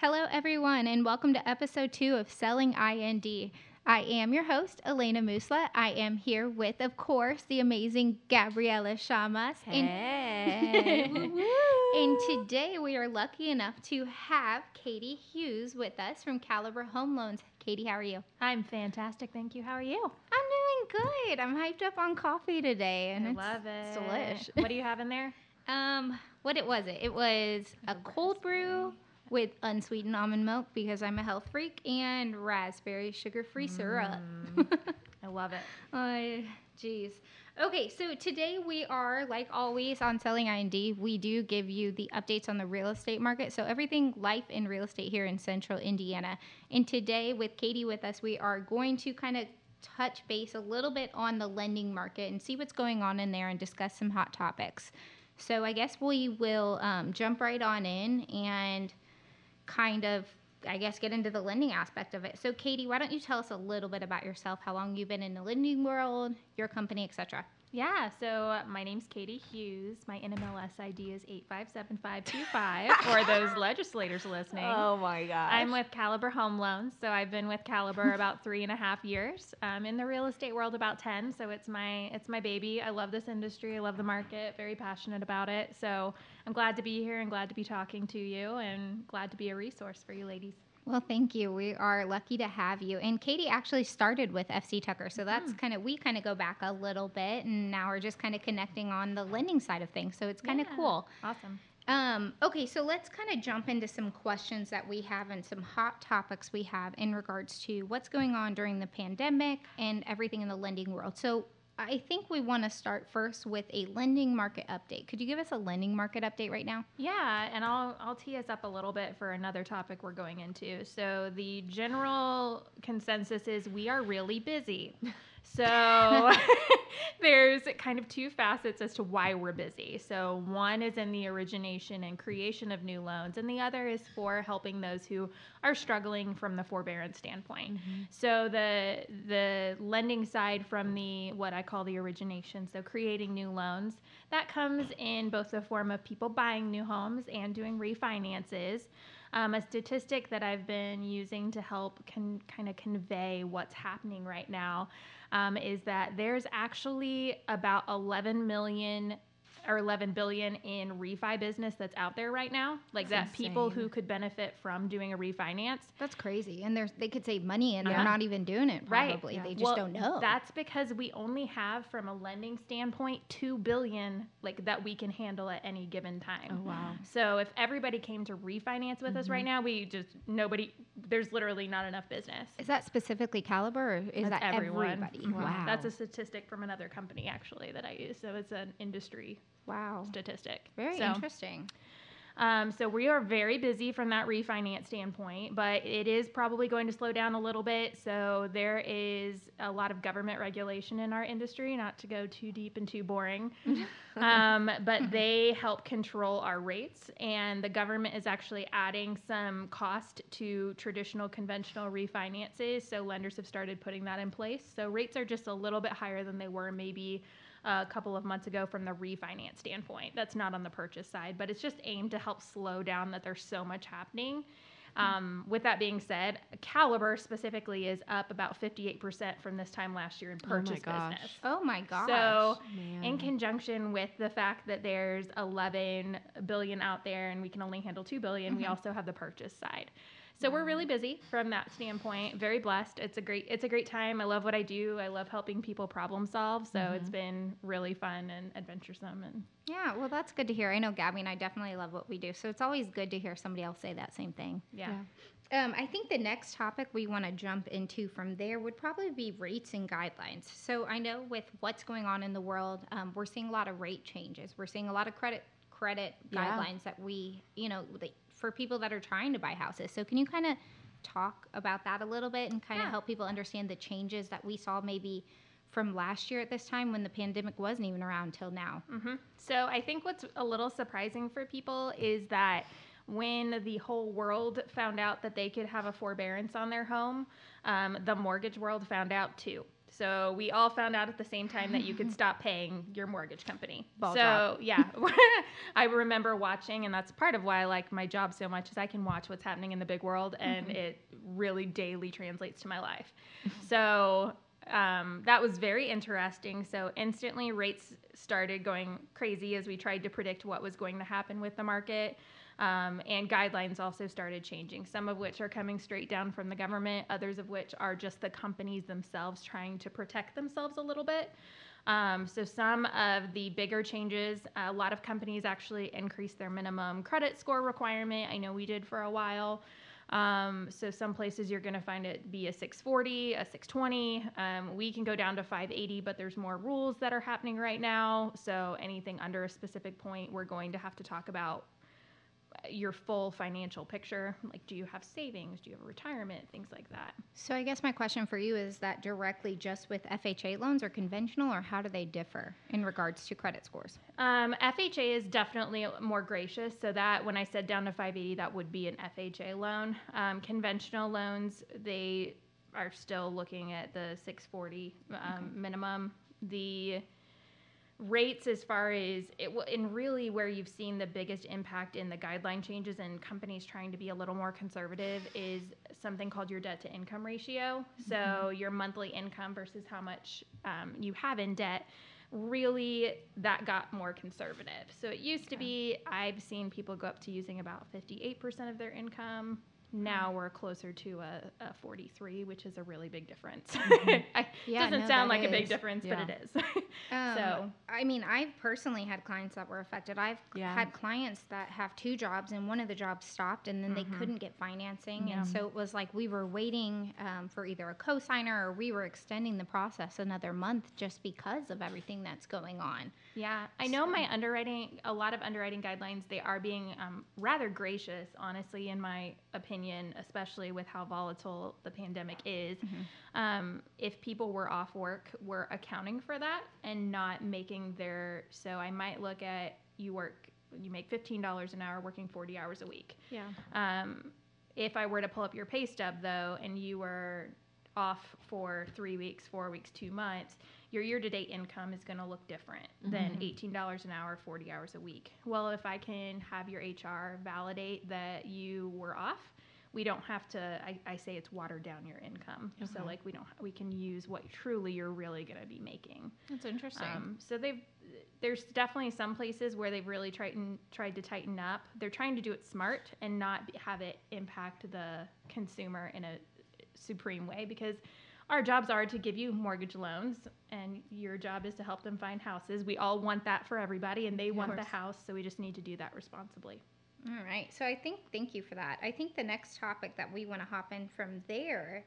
Hello, everyone, and welcome to episode two of Selling IND. I am your host, Elena Musla. I am here with, of course, the amazing Gabriella Shamas. Hey. And, and today we are lucky enough to have Katie Hughes with us from Caliber Home Loans. Katie, how are you? I'm fantastic. Thank you. How are you? I'm doing good. I'm hyped up on coffee today, and I love it. it's delish. What do you have in there? Um, what it was it? It was a cold brew with unsweetened almond milk because I'm a health freak and raspberry sugar-free syrup. I love it. Oh, jeez. Okay, so today we are, like always, on Selling IND. We do give you the updates on the real estate market. So, everything life in real estate here in central Indiana. And today, with Katie with us, we are going to kind of touch base a little bit on the lending market and see what's going on in there and discuss some hot topics. So, I guess we will um, jump right on in and kind of I guess get into the lending aspect of it. So Katie, why don't you tell us a little bit about yourself, how long you've been in the lending world, your company, etc. Yeah, so uh, my name's Katie Hughes. My NMLS ID is 857525 for those legislators listening. Oh my gosh. I'm with Caliber Home Loans, so I've been with Caliber about three and a half years. Um, in the real estate world, about ten. So it's my it's my baby. I love this industry. I love the market. Very passionate about it. So I'm glad to be here and glad to be talking to you and glad to be a resource for you ladies. Well, thank you. We are lucky to have you. And Katie actually started with FC Tucker, so that's kind of we kind of go back a little bit, and now we're just kind of connecting on the lending side of things. So it's kind of Yeah. cool. Awesome. Um, okay, so let's kind of jump into some questions that we have and some hot topics we have in regards to what's going on during the pandemic and everything in the lending world. So I think we want to start first with a lending market update. Could you give us a lending market update right now? Yeah, and I'll I'll tee us up a little bit for another topic we're going into. So the general consensus is we are really busy. So there's kind of two facets as to why we're busy. So one is in the origination and creation of new loans, and the other is for helping those who are struggling from the forbearance standpoint. So the the lending side from the what I call the origination, so creating new loans, that comes in both the form of people buying new homes and doing refinances. Um, a statistic that I've been using to help con- kind of convey what's happening right now um, is that there's actually about 11 million or 11 billion in refi business that's out there right now like That's that people insane. who could benefit from doing a refinance That's crazy. And they could save money and Yeah. they're not even doing it Right. probably. Yeah. They just Well, don't know. That's because we only have, from a lending standpoint, two billion like that we can handle at any given time. Oh wow. So if everybody came to refinance with us right now, we just nobody. There's literally not enough business. is that specifically Caliber or is That's that everyone. everybody? Mhm. Wow. That's a statistic from another company actually that I use. So it's an industry wow. statistic. Very So, interesting. Um, so we are very busy from that refinance standpoint, but it is probably going to slow down a little bit. So there is a lot of government regulation in our industry, not to go too deep and too boring, um, but they help control our rates, and the government is actually adding some cost to traditional conventional refinances. So lenders have started putting that in place. So rates are just a little bit higher than they were maybe a couple of months ago from the refinance standpoint. That's not on the purchase side, but it's just aimed to help slow down that there's so much happening. Um, with that being said, Caliber specifically is up about 58% from this time last year in Oh my purchase gosh. business. Oh my gosh. So, Man. in conjunction with the fact that there's 11 billion out there and we can only handle 2 billion, we also have the purchase side. So we're really busy from that standpoint. Very blessed. It's a great it's a great time. I love what I do. I love helping people problem solve. So it's been really fun and adventuresome and Yeah, well, that's good to hear. I know Gabby and I definitely love what we do, so it's always good to hear somebody else say that same thing. yeah. Um, I think the next topic we want to jump into from there would probably be rates and guidelines. So I know with what's going on in the world, um, we're seeing a lot of rate changes. We're seeing a lot of credit credit Yeah. guidelines that we, you know, the, for people that are trying to buy houses. So can you kind of talk about that a little bit and kind of Yeah. help people understand the changes that we saw maybe from last year at this time when the pandemic wasn't even around till now? hmm So I think what's a little surprising for people is that when the whole world found out that they could have a forbearance on their home, um, the mortgage world found out too. So we all found out at the same time that you could stop paying your mortgage company. Ball so drop. yeah, I remember watching, and that's part of why I like my job so much is I can watch what's happening in the big world, and Mm-hmm. it really daily translates to my life. so um, that was very interesting. So instantly rates started going crazy as we tried to predict what was going to happen with the market. Um, and guidelines also started changing, some of which are coming straight down from the government, others of which are just the companies themselves trying to protect themselves a little bit. Um, so, some of the bigger changes, a lot of companies actually increased their minimum credit score requirement. I know we did for a while. Um, so, some places you're going to find it be a 640, a 620. Um, we can go down to 580, but there's more rules that are happening right now. So, anything under a specific point, we're going to have to talk about your full financial picture. Like, do you have savings? Do you have a retirement? Things like that. So I guess my question for you is that directly just with FHA loans or conventional, or how do they differ in regards to credit scores? Um, FHA is definitely more gracious. So that when I said down to 580, that would be an FHA loan. Um, conventional loans, they are still looking at the 640 um, minimum. The rates as far as it w- and really where you've seen the biggest impact in the guideline changes and companies trying to be a little more conservative is something called your debt to income ratio. So your monthly income versus how much um, you have in debt really that got more conservative. So it used to be i've seen people go up to using about 58% of their income now we're closer to a, a 43 which is a really big difference I, Yeah, doesn't no, sound like a big difference Yeah. but it is Um, So- I mean, I've personally had clients that were affected. I've Yeah. had clients that have two jobs, and one of the jobs stopped, and then they couldn't get financing, Yeah. and so it was like we were waiting um, for either a cosigner or we were extending the process another month just because of everything that's going on. Yeah, I know my underwriting, a lot of underwriting guidelines, they are being um, rather gracious, honestly, in my opinion, especially with how volatile the pandemic is. Um, if people were off work, we're accounting for that and not making their, so I might look at you work, you make $15 an hour working 40 hours a week. Yeah. Um, if I were to pull up your pay stub though, and you were off for three weeks, four weeks, two months, your year to date income is going to look different than $18 an hour, 40 hours a week. Well, if I can have your HR validate that you were off, we don't have to, I, I say it's watered down your income. So, like, we don't, we can use what truly you're really going to be making. That's interesting. Um, so they've there's definitely some places where they've really tried and tried to tighten up. They're trying to do it smart and not have it impact the consumer in a supreme way because our jobs are to give you mortgage loans and your job is to help them find houses. We all want that for everybody and they want the house, so we just need to do that responsibly. All right. So I think, thank you for that. I think the next topic that we want to hop in from there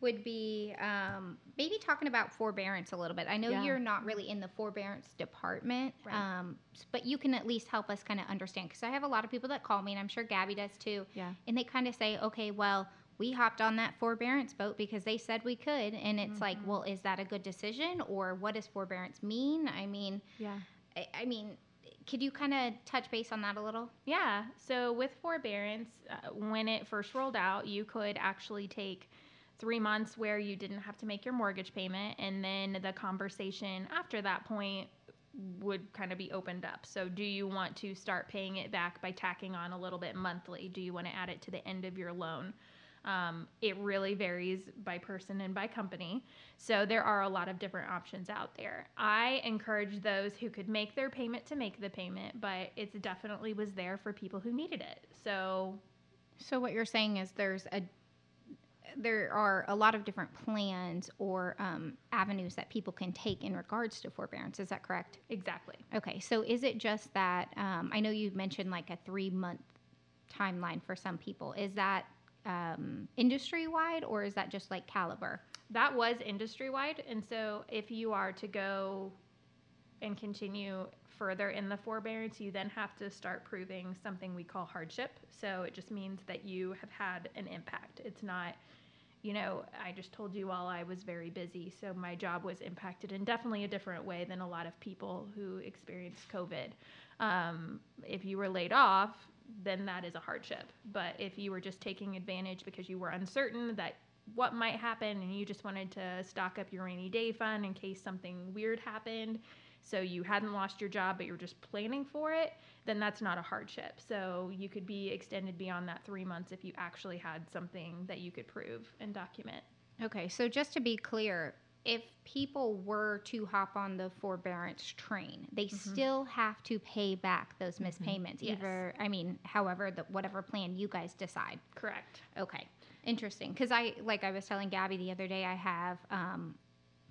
would be um, maybe talking about forbearance a little bit. I know Yeah. you're not really in the forbearance department, Right. um, but you can at least help us kind of understand because I have a lot of people that call me, and I'm sure Gabby does too. Yeah. And they kind of say, okay, well, we hopped on that forbearance boat because they said we could. And it's like, well, is that a good decision? Or what does forbearance mean? I mean, Yeah. I, I mean, could you kind of touch base on that a little? Yeah. So with forbearance, uh, when it first rolled out, you could actually take three months where you didn't have to make your mortgage payment, and then the conversation after that point would kind of be opened up. So, do you want to start paying it back by tacking on a little bit monthly? Do you want to add it to the end of your loan? Um, it really varies by person and by company. So there are a lot of different options out there. I encourage those who could make their payment to make the payment, but it definitely was there for people who needed it. So So what you're saying is there's a there are a lot of different plans or um, avenues that people can take in regards to forbearance. Is that correct? exactly. Okay. So is it just that um, I know you mentioned like a three month timeline for some people? Is that um, industry wide or is that just like caliber? That was industry wide. And so if you are to go and continue further in the forbearance, you then have to start proving something we call hardship. So it just means that you have had an impact. It's not, you know, I just told you all I was very busy. So my job was impacted in definitely a different way than a lot of people who experienced COVID. Um, if you were laid off, then that is a hardship. But if you were just taking advantage because you were uncertain that what might happen and you just wanted to stock up your rainy day fund in case something weird happened, so you hadn't lost your job but you're just planning for it, then that's not a hardship. So you could be extended beyond that three months if you actually had something that you could prove and document. Okay, so just to be clear, if people were to hop on the forbearance train, they still have to pay back those missed payments. Yes. Either, I mean, however, the, whatever plan you guys decide. Correct. Okay, interesting. Because I, like I was telling Gabby the other day, I have, um,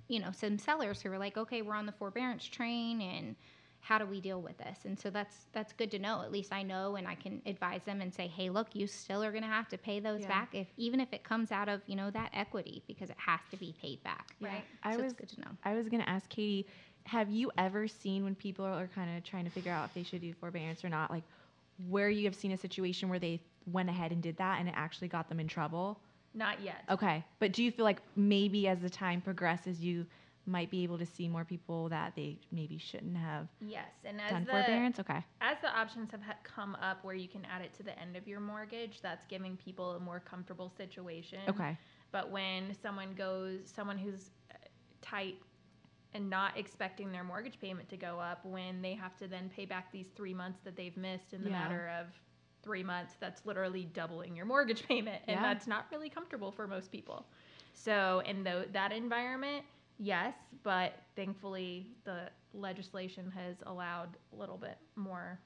you know, some sellers who are like, okay, we're on the forbearance train, and how do we deal with this? And so that's that's good to know. At least I know, and I can advise them and say, hey, look, you still are going to have to pay those Yeah. back, if even if it comes out of you know that equity, because it has to be paid back. Right. Yeah. I so was it's good to know. I was gonna ask Katie, have you ever seen when people are kind of trying to figure out if they should do forbearance or not, like where you have seen a situation where they went ahead and did that and it actually got them in trouble? Not yet. Okay, but do you feel like maybe as the time progresses, you might be able to see more people that they maybe shouldn't have Yes, and as done the forbearance? Okay, as the options have ha- come up where you can add it to the end of your mortgage, that's giving people a more comfortable situation. okay, But when someone goes, someone who's uh, tight and not expecting their mortgage payment to go up, when they have to then pay back these three months that they've missed in the Yeah. matter of three months, that's literally doubling your mortgage payment. And Yeah. that's not really comfortable for most people. So, in tho- that environment, yes, but thankfully the legislation has allowed a little bit more,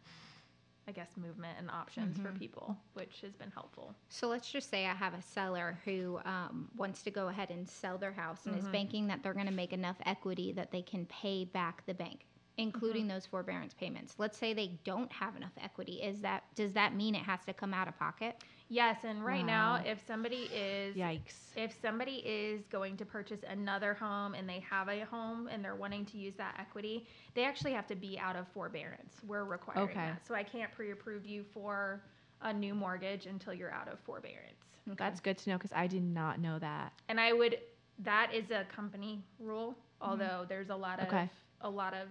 I guess, movement and options for people, which has been helpful. So let's just say I have a seller who um, wants to go ahead and sell their house and Mm-hmm. is banking that they're going to make enough equity that they can pay back the bank, including Mm-hmm. those forbearance payments. Let's say they don't have enough equity. Is that does that mean it has to come out of pocket? Yes, and right now, if somebody is yikes. if somebody is going to purchase another home and they have a home and they're wanting to use that equity, they actually have to be out of forbearance. We're requiring Okay. that. So I can't pre-approve you for a new mortgage until you're out of forbearance. That's good to know because I did not know that. And I would that is a company rule, mm-hmm. although there's a lot of Okay. a lot of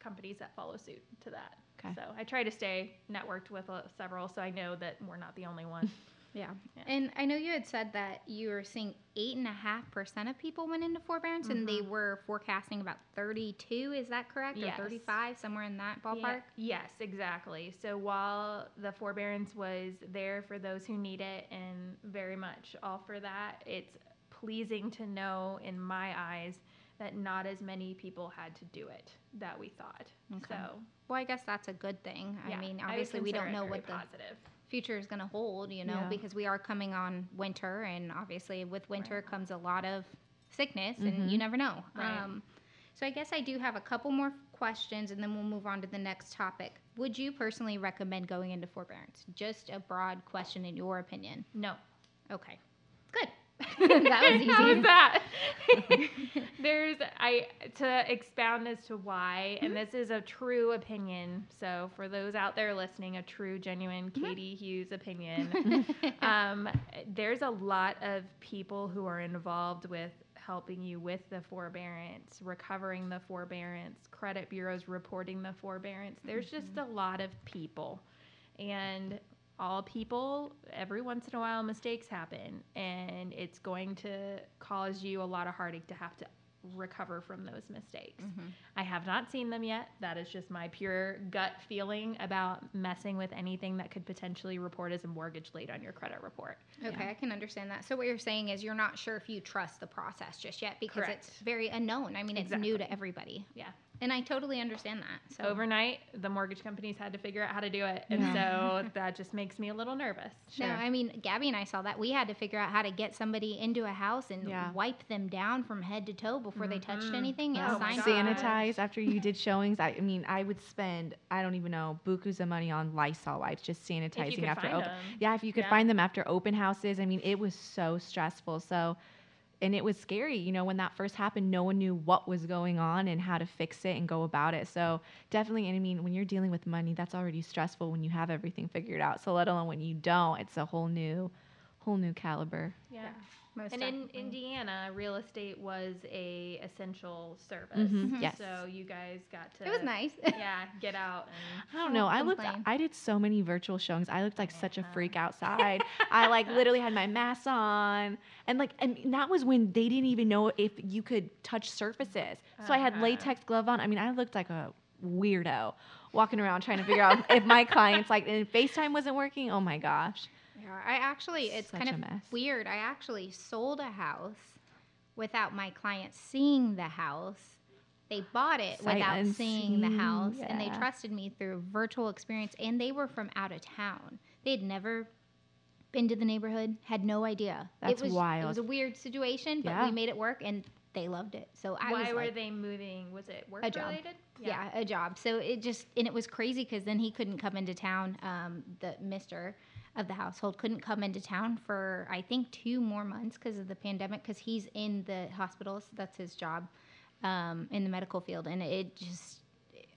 companies that follow suit to that. Okay. So I try to stay networked with uh, several so I know that we're not the only one. Yeah. Yeah. And I know you had said that you were seeing eight and a half percent of people went into forbearance, and they were forecasting about thirty-two. Is that correct? Yes. Or thirty-five, somewhere in that Yeah, ballpark. yes, exactly. So while the forbearance was there for those who need it and very much all for that, it's pleasing to know in my eyes that not as many people had to do it that we thought. Okay. So Well, I guess that's a good thing. yeah, I mean, would obviously, we don't know what the positive. future is going to hold, you know, Yeah. because we are coming on winter, and obviously with winter Right. comes a lot of sickness, and Mhm. you never know. Right. Um, so I guess I do have a couple more questions, and then we'll move on to the next topic. Would you personally recommend going into forbearance? Just a broad question in your opinion. No. Okay, good. that was easy. How was that? There's I to expound as to why, and mm-hmm. this is a true opinion. So for those out there listening, a true, genuine mm-hmm. Katie Hughes opinion. um, there's a lot of people who are involved with helping you with the forbearance, recovering the forbearance, credit bureaus reporting the forbearance. There's just mm-hmm. a lot of people, and all people, every once in a while, mistakes happen, and it's going to cause you a lot of heartache to have to recover from those mistakes. Mm-hmm. I have not seen them yet. That is just my pure gut feeling about messing with anything that could potentially report as a mortgage late on your credit report. Okay, I can understand that. So what you're saying is you're not sure if you trust the process just yet because Correct. it's very unknown. I mean, it's new to everybody. Yeah. And I totally understand that. So Overnight, the mortgage companies had to figure out how to do it. And so that just makes me a little nervous. No, I mean, Gabby and I saw that. We had to figure out how to get somebody into a house and Yeah. wipe them down from head to toe before they touched Mhm. anything and Oh my signed sanitize after you did showings. I, I mean, I would spend I don't even know bukus of money on Lysol wipes just sanitizing If you could after open. them. Yeah, if you could Yeah. find them after open houses. I mean, it was so stressful. So, and it was scary. You know, when that first happened, no one knew what was going on and how to fix it and go about it. So definitely, and I mean, when you're dealing with money, that's already stressful when you have everything figured out. So let alone when you don't, it's a whole new, whole new caliber. Yeah. Most And in. Indiana, real estate was a essential service. Mhm, Yes. So you guys got to it was nice. yeah, get out and I don't know. I looked. I did so many virtual showings. I looked like such a Uh-huh. freak outside. I like literally had my mask on, and like, and that was when they didn't even know if you could touch surfaces. So I had Uh-huh. latex glove on. I mean, I looked like a weirdo walking around trying to figure out if my clients like and FaceTime wasn't working. Oh my gosh. Yeah, I actually, it's Such kind of mess. weird. I actually sold a house without my clients seeing the house. They bought it Sight without seeing the unseen, house, and they trusted me through virtual experience. And they were from out of town. They had never been to the neighborhood, had no idea. That's it was, It was a weird situation, but Yeah. we made it work, and they loved it. So I why was were like, they moving? Was it work A job. related? yeah. a job. So it just and it was crazy because then he couldn't come into town. Um, the Mister of the household couldn't come into town for I think two more months because of the pandemic because he's in the hospitals. That's his job um, in the medical field, and it just.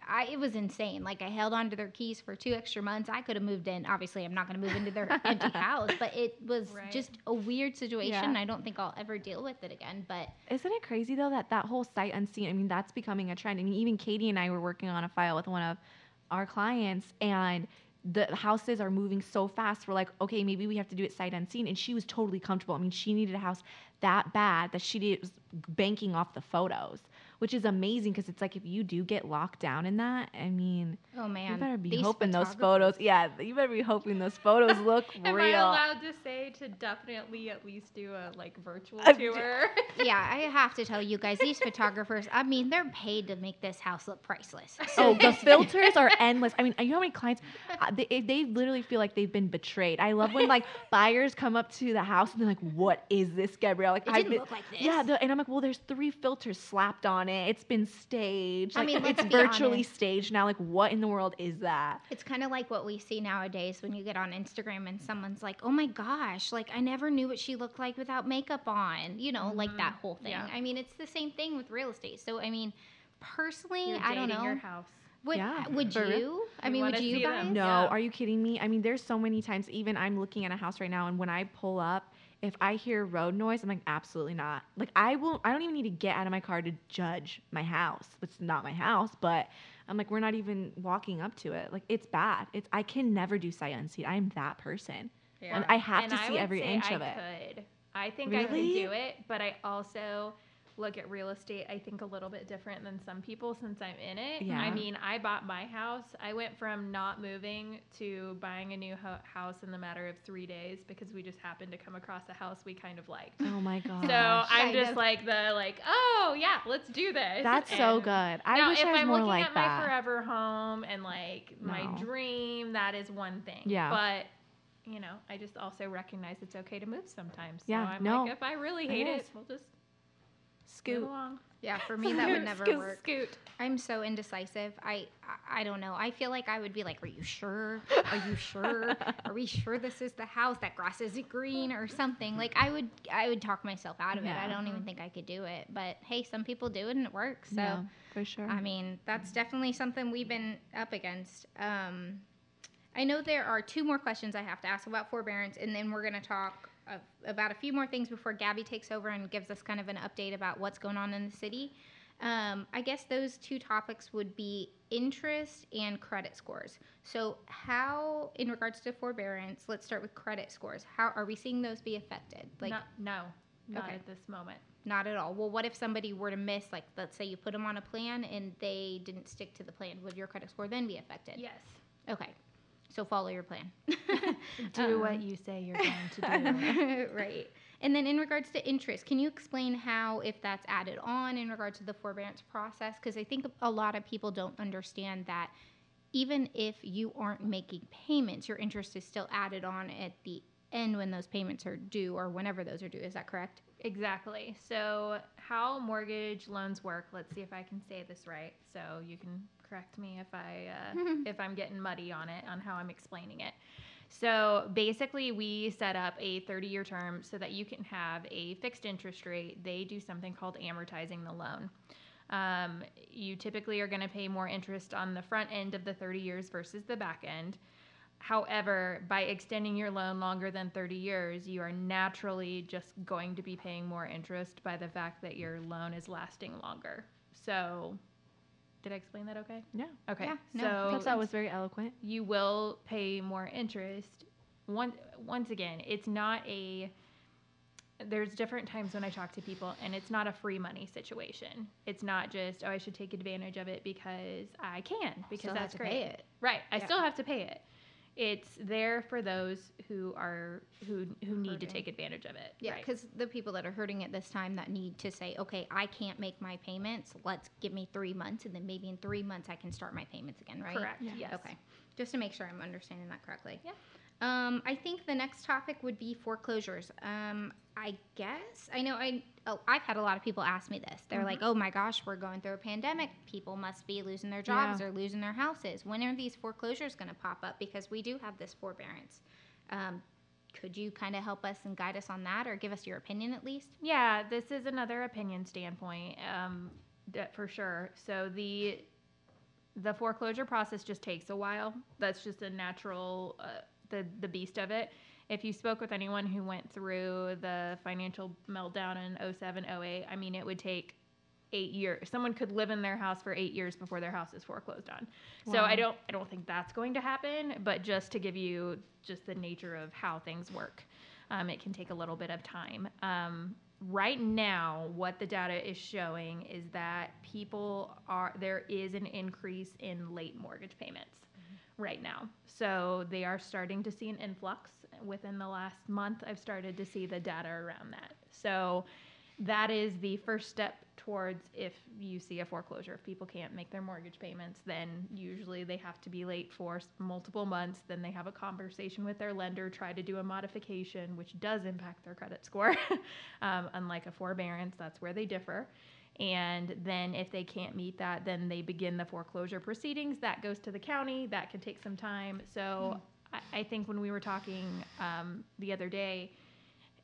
I, it was insane. Like I held on to their keys for two extra months. I could have moved in. Obviously, I'm not going to move into their empty house, but it was Right. just a weird situation. Yeah. I don't think I'll ever deal with it again. But Isn't it crazy though that that whole sight unseen? I mean, that's becoming a trend. I mean, even Katie and I were working on a file with one of our clients, and the houses are moving so fast. We're like, okay, maybe we have to do it sight unseen, and she was totally comfortable. I mean, she needed a house that bad that she did, was banking off the photos, which is amazing because it's like if you do get locked down in that, I mean, oh man, you better be these hoping those photos. Yeah, you better be hoping those photos look Am real. I allowed to say to definitely at least do a like virtual d- tour? yeah, I have to tell you guys, these photographers, I mean, they're paid to make this house look priceless. Oh, the filters are endless. I mean, you know how many clients uh, they, they literally feel like they've been betrayed. I love when like buyers come up to the house and they're like, "What is this, Gabrielle?" Like, It I've didn't been- look like this. Yeah, the, and I'm like, "Well, there's three filters slapped on it. It's been staged. I mean, let's it's be virtually honest. staged now. Like, what in the world is that?" It's kind of like what we see nowadays when you get on Instagram and someone's like, "Oh my gosh, like I never knew what she looked like without makeup on." You know, like mm-hmm. that whole thing. Yeah. I mean, it's the same thing with real estate. So, I mean, personally, You're I don't know. your house. Would Yeah, would for real. you? I mean, would you see guys? them? No, Yeah. are you kidding me? I mean, there's so many times. Even I'm looking at a house right now, and when I pull up, if I hear road noise, I'm like, absolutely not. Like, I will. I don't even need to get out of my car to judge my house. It's not my house, but I'm like, we're not even walking up to it. Like, it's bad. It's. I can never do sight unseen. I am that person. And I have And to I see every inch I of it. Could. I think I could do it, but I also look at real estate I think a little bit different than some people since I'm in it. Yeah. I mean, I bought my house. I went from not moving to buying a new ho- house in the matter of 3 days because we just happened to come across a house we kind of liked. Oh my god. So I'm Kind just of. like the like, oh yeah, let's do this. That's so good. I now, wish if I was am more looking like at my forever home and like my dream, that is one thing. Yeah. But you know, I just also recognize it's okay to move sometimes. So Yeah, I'm no. like, if I really hate It it, is. we'll just Scoot. along. Yeah, for me that would never Scoot, work. Scoot. I'm so indecisive. I, I don't know. I feel like I would be like, "Are you sure? Are you sure? Are we sure this is the house? That grass isn't green or something?" Like I would I would talk myself out of it. I don't even think I could do it. But hey, some people do it and it works. So yeah, for sure. I mean, that's definitely something we've been up against. Um, I know there are two more questions I have to ask about forbearance, and then we're going to talk of, about a few more things before Gabby takes over and gives us kind of an update about what's going on in the city. Um, I guess those two topics would be interest and credit scores. So, how, in regards to forbearance, let's start with credit scores. How are we seeing those be affected? Like, no, no, not Okay. at this moment. not at all. Well, what if somebody were to miss, like, let's say you put them on a plan and they didn't stick to the plan? Would your credit score then be affected? Yes. Okay. So follow your plan. Do Um, what you say you're going to do. right. And then in regards to interest, can you explain how, if that's added on in regards to the forbearance process? Because I think a lot of people don't understand that even if you aren't making payments, your interest is still added on at the end when those payments are due or whenever those are due. Is that correct? Exactly. So, how mortgage loans work? Let's see if I can say this right. So you can correct me if I uh, if I'm getting muddy on it on how I'm explaining it. So basically, we set up a 30 year term so that you can have a fixed interest rate. They do something called amortizing the loan. Um, you typically are going to pay more interest on the front end of the 30 years versus the back end. However, by extending your loan longer than 30 years, you are naturally just going to be paying more interest by the fact that your loan is lasting longer. So, did I explain that okay? Yeah. Okay. Yeah, no, so I thought that was very eloquent. you will pay more interest. One, once again, it's not a. There's different times when I talk to people, and it's not a free money situation. It's not just oh I should take advantage of it because I can because Still have that's to great. pay it. Right. I Yeah. still have to pay it. It's there for those who are who who need to take advantage of it. Yeah, Right. because the people that are hurting at this time that need to say, okay, I can't make my payments. Let's give me three months, and then maybe in three months I can start my payments again, right? Correct. Yeah. Yes. Okay, just to make sure I'm understanding that correctly. Yeah. Um, I think the next topic would be foreclosures. Um, I guess I know I oh, I've had a lot of people ask me this. They're like, "Oh my gosh, we're going through a pandemic. People must be losing their jobs Yeah. or losing their houses. When are these foreclosures going to pop up? Because we do have this forbearance. Um, could you kind of help us and guide us on that, or give us your opinion at least? Yeah, this is another opinion standpoint, um, for sure. So the the foreclosure process just takes a while. That's just a natural uh, the the beast of it. If you spoke with anyone who went through the financial meltdown in 07, 08, I mean, it would take eight years. Someone could live in their house for eight years before their house is foreclosed on. So I don't I don't think that's going to happen. But just to give you just the nature of how things work, um, it can take a little bit of time. Um, right now, what the data is showing is that people are there is an increase in late mortgage payments right now. So they are starting to see an influx within the last month. I've started to see the data around that. So that is the first step towards if you see a foreclosure. If people can't make their mortgage payments, then usually they have to be late for multiple months. Then they have a conversation with their lender, try to do a modification, which does impact their credit score. um, unlike a forbearance, that's where they differ. And then if they can't meet that, then they begin the foreclosure proceedings. That goes to the county. That can take some time. So I, I think when we were talking um, the other day,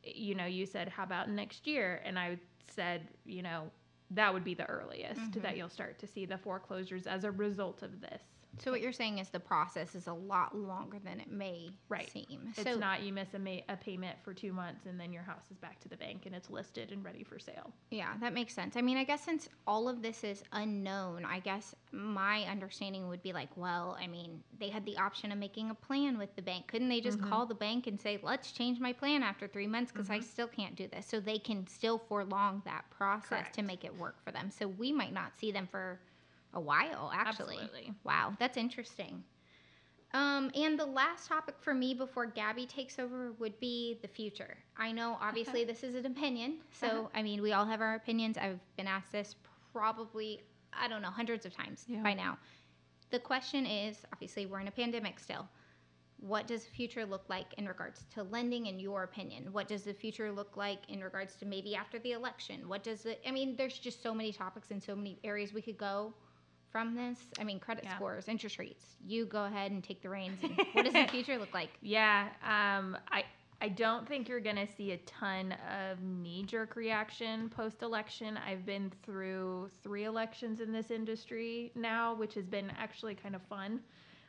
you know, you said, how about next year? And I said, you know, that would be the earliest that you'll start to see the foreclosures as a result of this. So what you're saying is the process is a lot longer than it may Right. seem. It's so not you miss a, ma- a payment for two months and then your house is back to the bank and it's listed and ready for sale. Yeah, that makes sense. I mean, I guess since all of this is unknown, I guess my understanding would be like, well, I mean, they had the option of making a plan with the bank. Couldn't they just Mm-hmm. call the bank and say, let's change my plan after three months because I still can't do this? So they can still prolong that process Correct. to make it work for them. So we might not see them for a while, actually. Absolutely. Wow, that's interesting. Um, and the last topic for me before Gabby takes over would be the future. I know, obviously, this is an opinion. So, Uh-huh. I mean, we all have our opinions. I've been asked this probably, I don't know, hundreds of times Yeah. by now. The question is obviously, we're in a pandemic still. What does the future look like in regards to lending, in your opinion? What does the future look like in regards to maybe after the election? What does it, I mean, there's just so many topics and so many areas we could go from this. I mean, credit Yeah. scores, interest rates. You go ahead and take the reins. And what does the future look like? Yeah, um, I I don't think you're gonna see a ton of knee jerk reaction post election. I've been through three elections in this industry now, which has been actually kind of fun,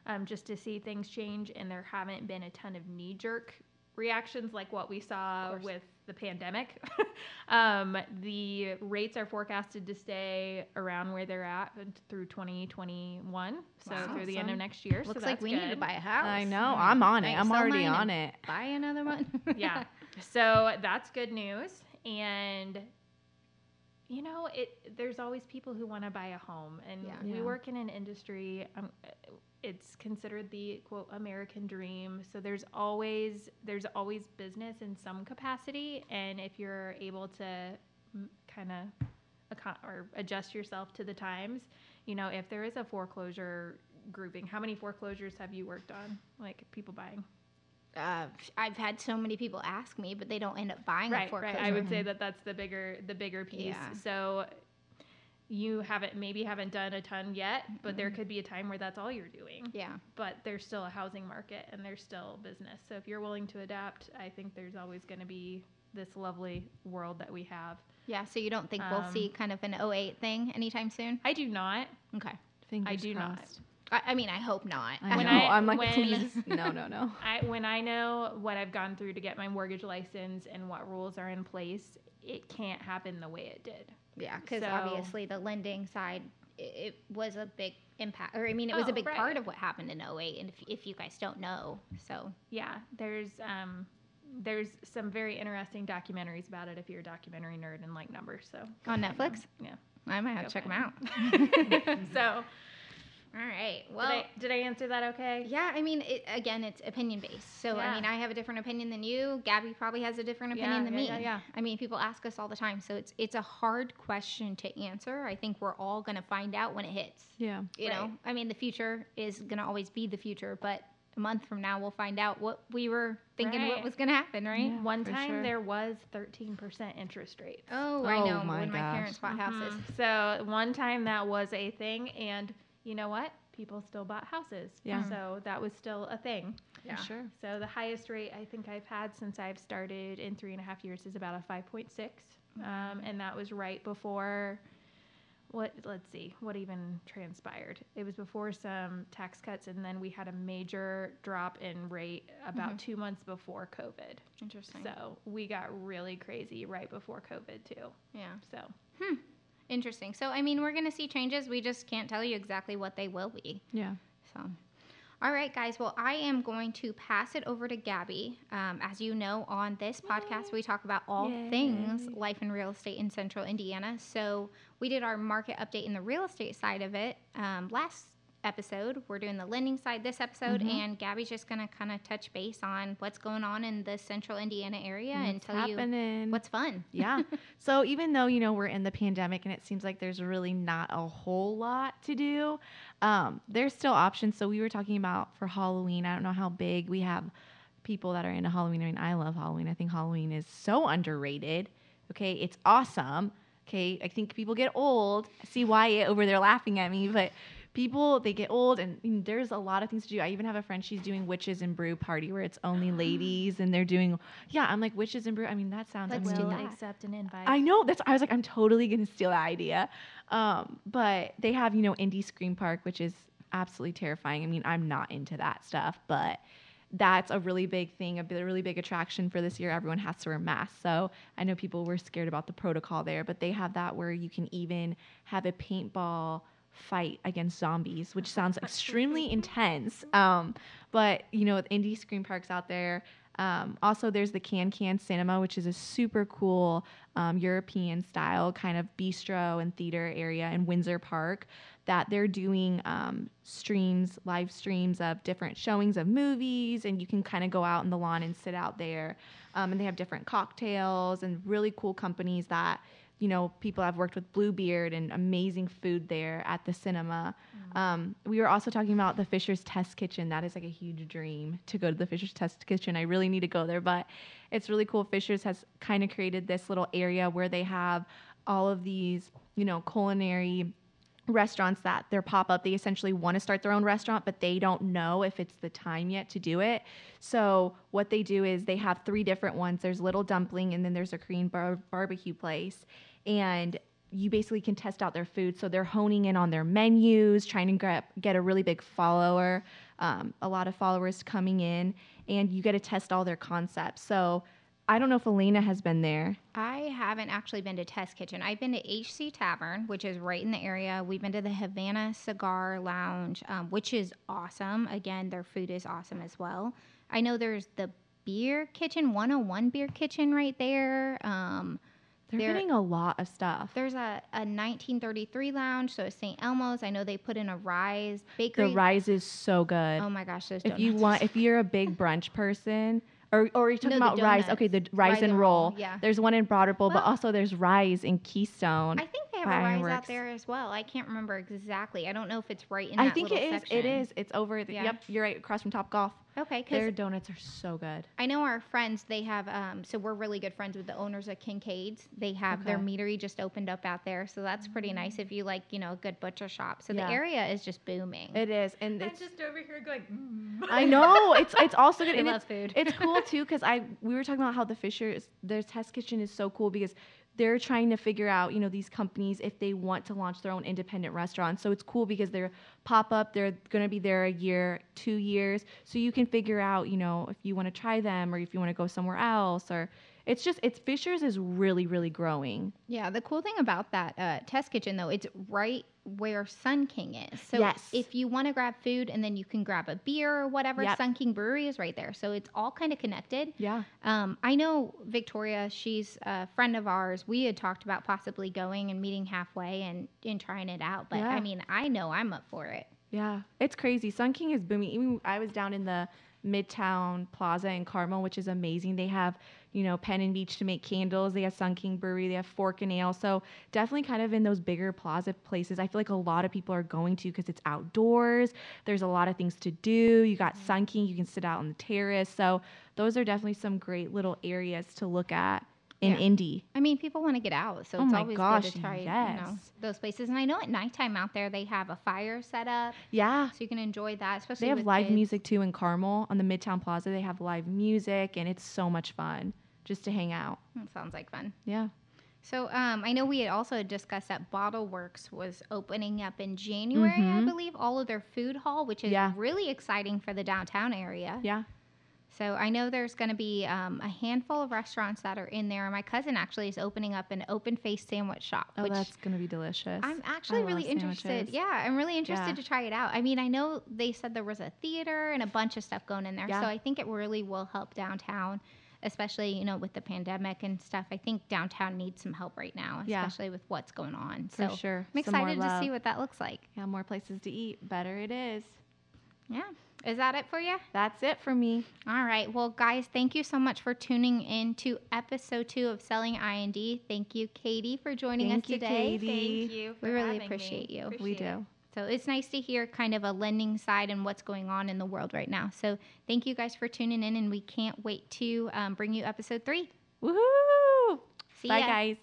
um, just to see things change. And there haven't been a ton of knee jerk reactions like what we saw with the pandemic. um, the rates are forecasted to stay around where they're at through 2021, so Wow. through the end of next year. so Looks like that's we need to buy a house. I know. I'm on it. Might I'm already on it. Buy another one. yeah. So that's good news. And you know, it there's always people who want to buy a home and Yeah. we Yeah. work in an industry um, it's considered the quote American dream. So there's always there's always business in some capacity and if you're able to kind of or adjust yourself to the times, you know, if there is a foreclosure grouping, how many foreclosures have you worked on? Like people buying? uh, I've had so many people ask me, but they don't end up buying a right, foreclosure. right. I would say that that's the bigger the bigger piece. Yeah. So you haven't maybe haven't done a ton yet, but there could be a time where that's all you're doing. Yeah. But there's still a housing market and there's still business. So if you're willing to adapt, I think there's always going to be this lovely world that we have. Yeah. So you don't think we'll Um, see kind of an 08 thing anytime soon? I do not. Okay. Fingers I do not. I, I mean, I hope not. I When know. I- I'm like, when- please, no, no, no. I when I know what I've gone through to get my mortgage license and what rules are in place, it can't happen the way it did. Yeah, because So- obviously the lending side, i- it, was a big impact, or I mean, it was Oh, a big right. part of what happened in 08, and if, if you guys don't know, so. Yeah, there's um there's some very interesting documentaries about it if you're a documentary nerd and like numbers. So On Netflix? Yeah. I might have to check them out. so All right. well, Well, did, I, did I answer that okay? yeah, I mean, it, again, it's opinion based. So, I mean, I have a different opinion than you. Gabby probably has a different opinion Yeah, than yeah, me. yeah, yeah. I mean, people ask us all the time. So, it's it's a hard question to answer. I think we're all going to find out when it hits. Yeah. You know, I mean, the future is going to always be the future, but a month from now, we'll find out what we were thinking what was going to happen, right? Yeah. One time sure. there was 13% interest rates. Oh, I Oh know. my when my parents bought houses. Mhm. So one time that was a thing, and you know what? People still bought houses. Yeah. So that was still a thing. Yeah. Sure. So the highest rate I think I've had since I've started in three and a half years is about a 5.6, mm-hmm. um, and that was right before. What? Let's see. What even transpired? It was before some tax cuts, and then we had a major drop in rate about mm-hmm. two months before COVID. Interesting. So we got really crazy right before COVID too. yeah. So hmm. Interesting. So, I mean, we're going to see changes. We just can't tell you exactly what they will be. Yeah. So, all right, guys. Well, I am going to pass it over to Gabby. Um, as you know, on this podcast, we talk about all things life and real estate in central Indiana. So, we did our market update in the real estate side of it um, last episode. We're doing the lending side this episode, Mhm. and Gabby's just going to kind of touch base on what's going on in the central Indiana area and What's tell you happening? what's fun. yeah. So even though you know we're in the pandemic and it seems like there's really not a whole lot to do, um, there's still options. So we were talking about for Halloween. I don't know how big we have people that are into Halloween. I mean, I love Halloween. I think Halloween is so underrated. Okay, it's awesome. Okay, I think people get old. I see Wyatt over there laughing at me, but people they get old and, and there's a lot of things to do. I even have a friend she's doing witches and brew party where it's only ladies and they're doing yeah. I'm like witches and brew. I mean that sounds Let's do will that. accept an invite. I know that's I was like I'm totally gonna steal that idea. Um, but they have you know Indy Scream Park, which is absolutely terrifying. I mean I'm not into that stuff, but that's a really big thing, a really big attraction for this year. Everyone has to wear masks, so I know people were scared about the protocol there, but they have that where you can even have a paintball fight against zombies, which sounds extremely intense. Um, but you know, with Indy Scream Parks out there. Um, also, there's the Kan-Kan Cinema, which is a super cool um, European style kind of bistro and theater area in Windsor Park that they're doing um, streams, live streams of different showings of movies, and you can kind of go out in the lawn and sit out there. Um, and they have different cocktails and really cool companies that you know, people I've worked with Bluebeard and amazing food there at the cinema. Um, we were also talking about the Fishers Test Kitchen. That is like a huge dream to go to the Fishers Test Kitchen. I really need to go there, but it's really cool. Fishers has kind of created this little area where they have all of these, you know, culinary restaurants that they're pop up. They essentially want to start their own restaurant, but they don't know if it's the time yet to do it. So what they do is they have three different ones. There's Little Dumpling, and then there's a Korean bar- barbecue place, and you basically can test out their food. So they're honing in on their menus, trying to get, get a really big follower, um, a lot of followers coming in, and you get to test all their concepts. So I don't know if Elena has been there. I haven't actually been to Test Kitchen. I've been to HC Tavern, which is right in the area. We've been to the Havana Cigar Lounge, um, which is awesome. Again, their food is awesome as well. I know there's the Beer Kitchen, 101 Beer Kitchen right there. Um, They're, They're- getting a lot of stuff. there's a, a 1933 lounge, so it's St. Elmo's. I know they put in a Rise Bakery. The rise is so good. Oh my gosh, those if you want, if you're a big brunch person, or or you're talking No, about rise, okay, the rise, Rise and roll. roll, yeah. There's one in Broad Ripple, but also there's rise in Keystone. I think they have by a rise Ironworks. out there as well. I can't remember exactly. I don't know if it's right in I think it little is. Section. is. It's over. The, Yeah. Yep, you're right. Across from Top Golf. Okay, Their donuts are so good. I know our friends. They have. Um, so we're really good friends with the owners of Kincaid's. They have their Okay. meadery just opened up out there, so that's pretty nice if you like, you know, a good butcher shop. So Yeah. the area is just booming. It is, and I'm it's. just over here going. Mm. I know it's it's also good. They and love it's, food. it's cool too because I we were talking about how the Fishers their test kitchen is so cool because they're trying to figure out you know these companies if they want to launch their own independent restaurants. So it's cool because they're pop up. They're going to be there a year, two years. So you can figure out, you know, if you want to try them or if you want to go somewhere else or it's just, it's Fishers is really, really growing. Yeah, the cool thing about that uh, test kitchen though, it's right where Sun King is. So Yes. if you want to grab food and then you can grab a beer or whatever, Yep. Sun King Brewery is right there. So it's all kind of connected. Yeah. Um, I know Victoria, she's a friend of ours. We had talked about possibly going and meeting halfway and, and trying it out. But Yeah. I mean, I know I'm up for it. Yeah, it's crazy. Sun King is booming. Even I was down in the Midtown Plaza in Carmel, which is amazing. They have, you know, Penn and Beech to make candles. They have Sun King Brewery. They have Fork and Ale. So definitely kind of in those bigger plaza places. I feel like a lot of people are going to because it's outdoors. There's a lot of things to do. You got mm-hmm. Sun King. You can sit out on the terrace. So those are definitely some great little areas to look at in Yeah. Indy. I mean, people want to get out, so Oh it's always gosh, good to try, you know, those places. And I know at nighttime out there they have a fire set up, Yeah. so you can enjoy that. Especially They have live kids. music too in Carmel on the Midtown Plaza. They have live music and it's so much fun just to hang out. That sounds like fun. Yeah. So um, I know we had also discussed that Bottle Works was opening up in January, I Mhm. believe, all of their food hall, which is Yeah. really exciting for the downtown area. Yeah. So I know there's going to be um, a handful of restaurants that are in there. My cousin actually is opening up an open face sandwich shop, Oh, that's going to be delicious. I'm actually love really interested. Yeah, I'm really interested Yeah. to try it out. I mean, I know they said there was a theater and a bunch of stuff going in there, Yeah. so I think it really will help downtown, especially you know with the pandemic and stuff. I think downtown needs some help right now, Yeah. especially with what's going on. For so sure. I'm excited to see what that looks like. Yeah, more places to eat. Better it is. Yeah, is that it for you? That's it for me. All right. Well, guys, thank you so much for tuning in to episode two of Selling IND. Thank you, Katie, for joining Thank us you, today. Katie. Thank you. We for really having me. appreciate you. We we Appreciate it. do. So it's nice to hear kind of a lending side and what's going on in the world right now. So thank you guys for tuning in, and we can't wait to um, bring you episode three. Woohoo! See Bye, ya. guys.